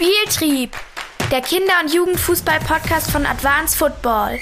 Spieltrieb, der Kinder- und Jugendfußball-Podcast von Advanced Football.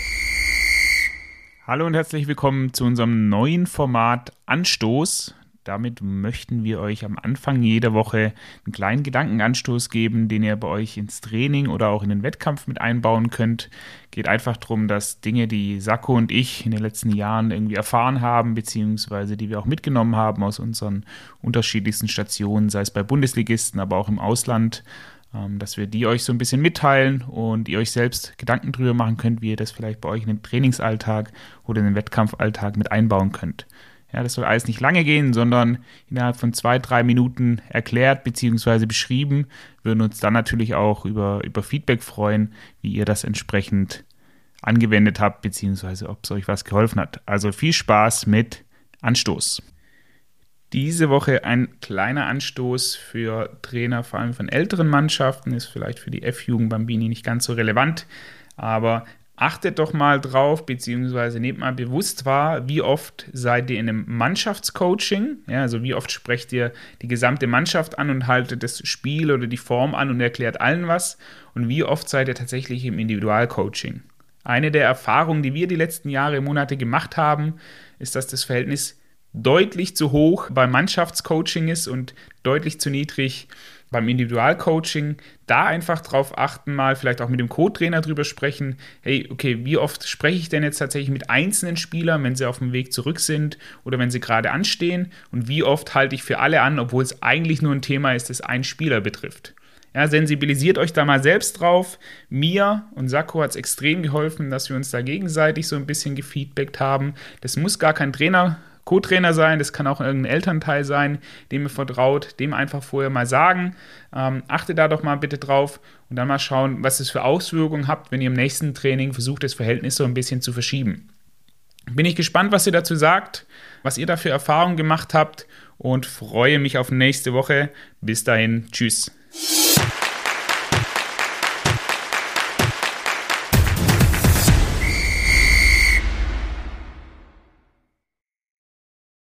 Hallo und herzlich willkommen zu unserem neuen Format Anstoß. Damit möchten wir euch am Anfang jeder Woche einen kleinen Gedankenanstoß geben, den ihr bei euch ins Training oder auch in den Wettkampf mit einbauen könnt. Geht einfach darum, dass Dinge, die Sakko und ich in den letzten Jahren irgendwie erfahren haben, beziehungsweise die wir auch mitgenommen haben aus unseren unterschiedlichsten Stationen, sei es bei Bundesligisten, aber auch im Ausland, dass wir die euch so ein bisschen mitteilen und ihr euch selbst Gedanken drüber machen könnt, wie ihr das vielleicht bei euch in den Trainingsalltag oder in den Wettkampfalltag mit einbauen könnt. Ja, das soll alles nicht lange gehen, sondern innerhalb von zwei, drei Minuten erklärt bzw. beschrieben. Wir würden uns dann natürlich auch über, über Feedback freuen, wie ihr das entsprechend angewendet habt, beziehungsweise ob es euch was geholfen hat. Also viel Spaß mit Anstoß. Diese Woche ein kleiner Anstoß für Trainer, vor allem von älteren Mannschaften, ist vielleicht für die F-Jugend Bambini nicht ganz so relevant, aber achtet doch mal drauf, beziehungsweise nehmt mal bewusst wahr, wie oft seid ihr in einem Mannschaftscoaching, ja, also wie oft sprecht ihr die gesamte Mannschaft an und haltet das Spiel oder die Form an und erklärt allen was? Und wie oft seid ihr tatsächlich im Individualcoaching. Eine der Erfahrungen, die wir die letzten Jahre, Monate gemacht haben, ist, dass das Verhältnis deutlich zu hoch beim Mannschaftscoaching ist und deutlich zu niedrig beim Individualcoaching da einfach drauf achten, mal vielleicht auch mit dem Co-Trainer drüber sprechen. Hey, okay, wie oft spreche ich denn jetzt tatsächlich mit einzelnen Spielern, wenn sie auf dem Weg zurück sind oder wenn sie gerade anstehen? Und wie oft halte ich für alle an, obwohl es eigentlich nur ein Thema ist, das einen Spieler betrifft? Ja, sensibilisiert euch da mal selbst drauf. Mir und Sakko hat es extrem geholfen, dass wir uns da gegenseitig so ein bisschen gefeedbackt haben. Das muss gar kein Trainer Co-Trainer sein, das kann auch irgendein Elternteil sein, dem ihr vertraut, dem einfach vorher mal sagen. Ähm, achte da doch mal bitte drauf und dann mal schauen, was es für Auswirkungen habt, wenn ihr im nächsten Training versucht, das Verhältnis so ein bisschen zu verschieben. Bin ich gespannt, was ihr dazu sagt, was ihr da für Erfahrungen gemacht habt und freue mich auf nächste Woche. Bis dahin, tschüss.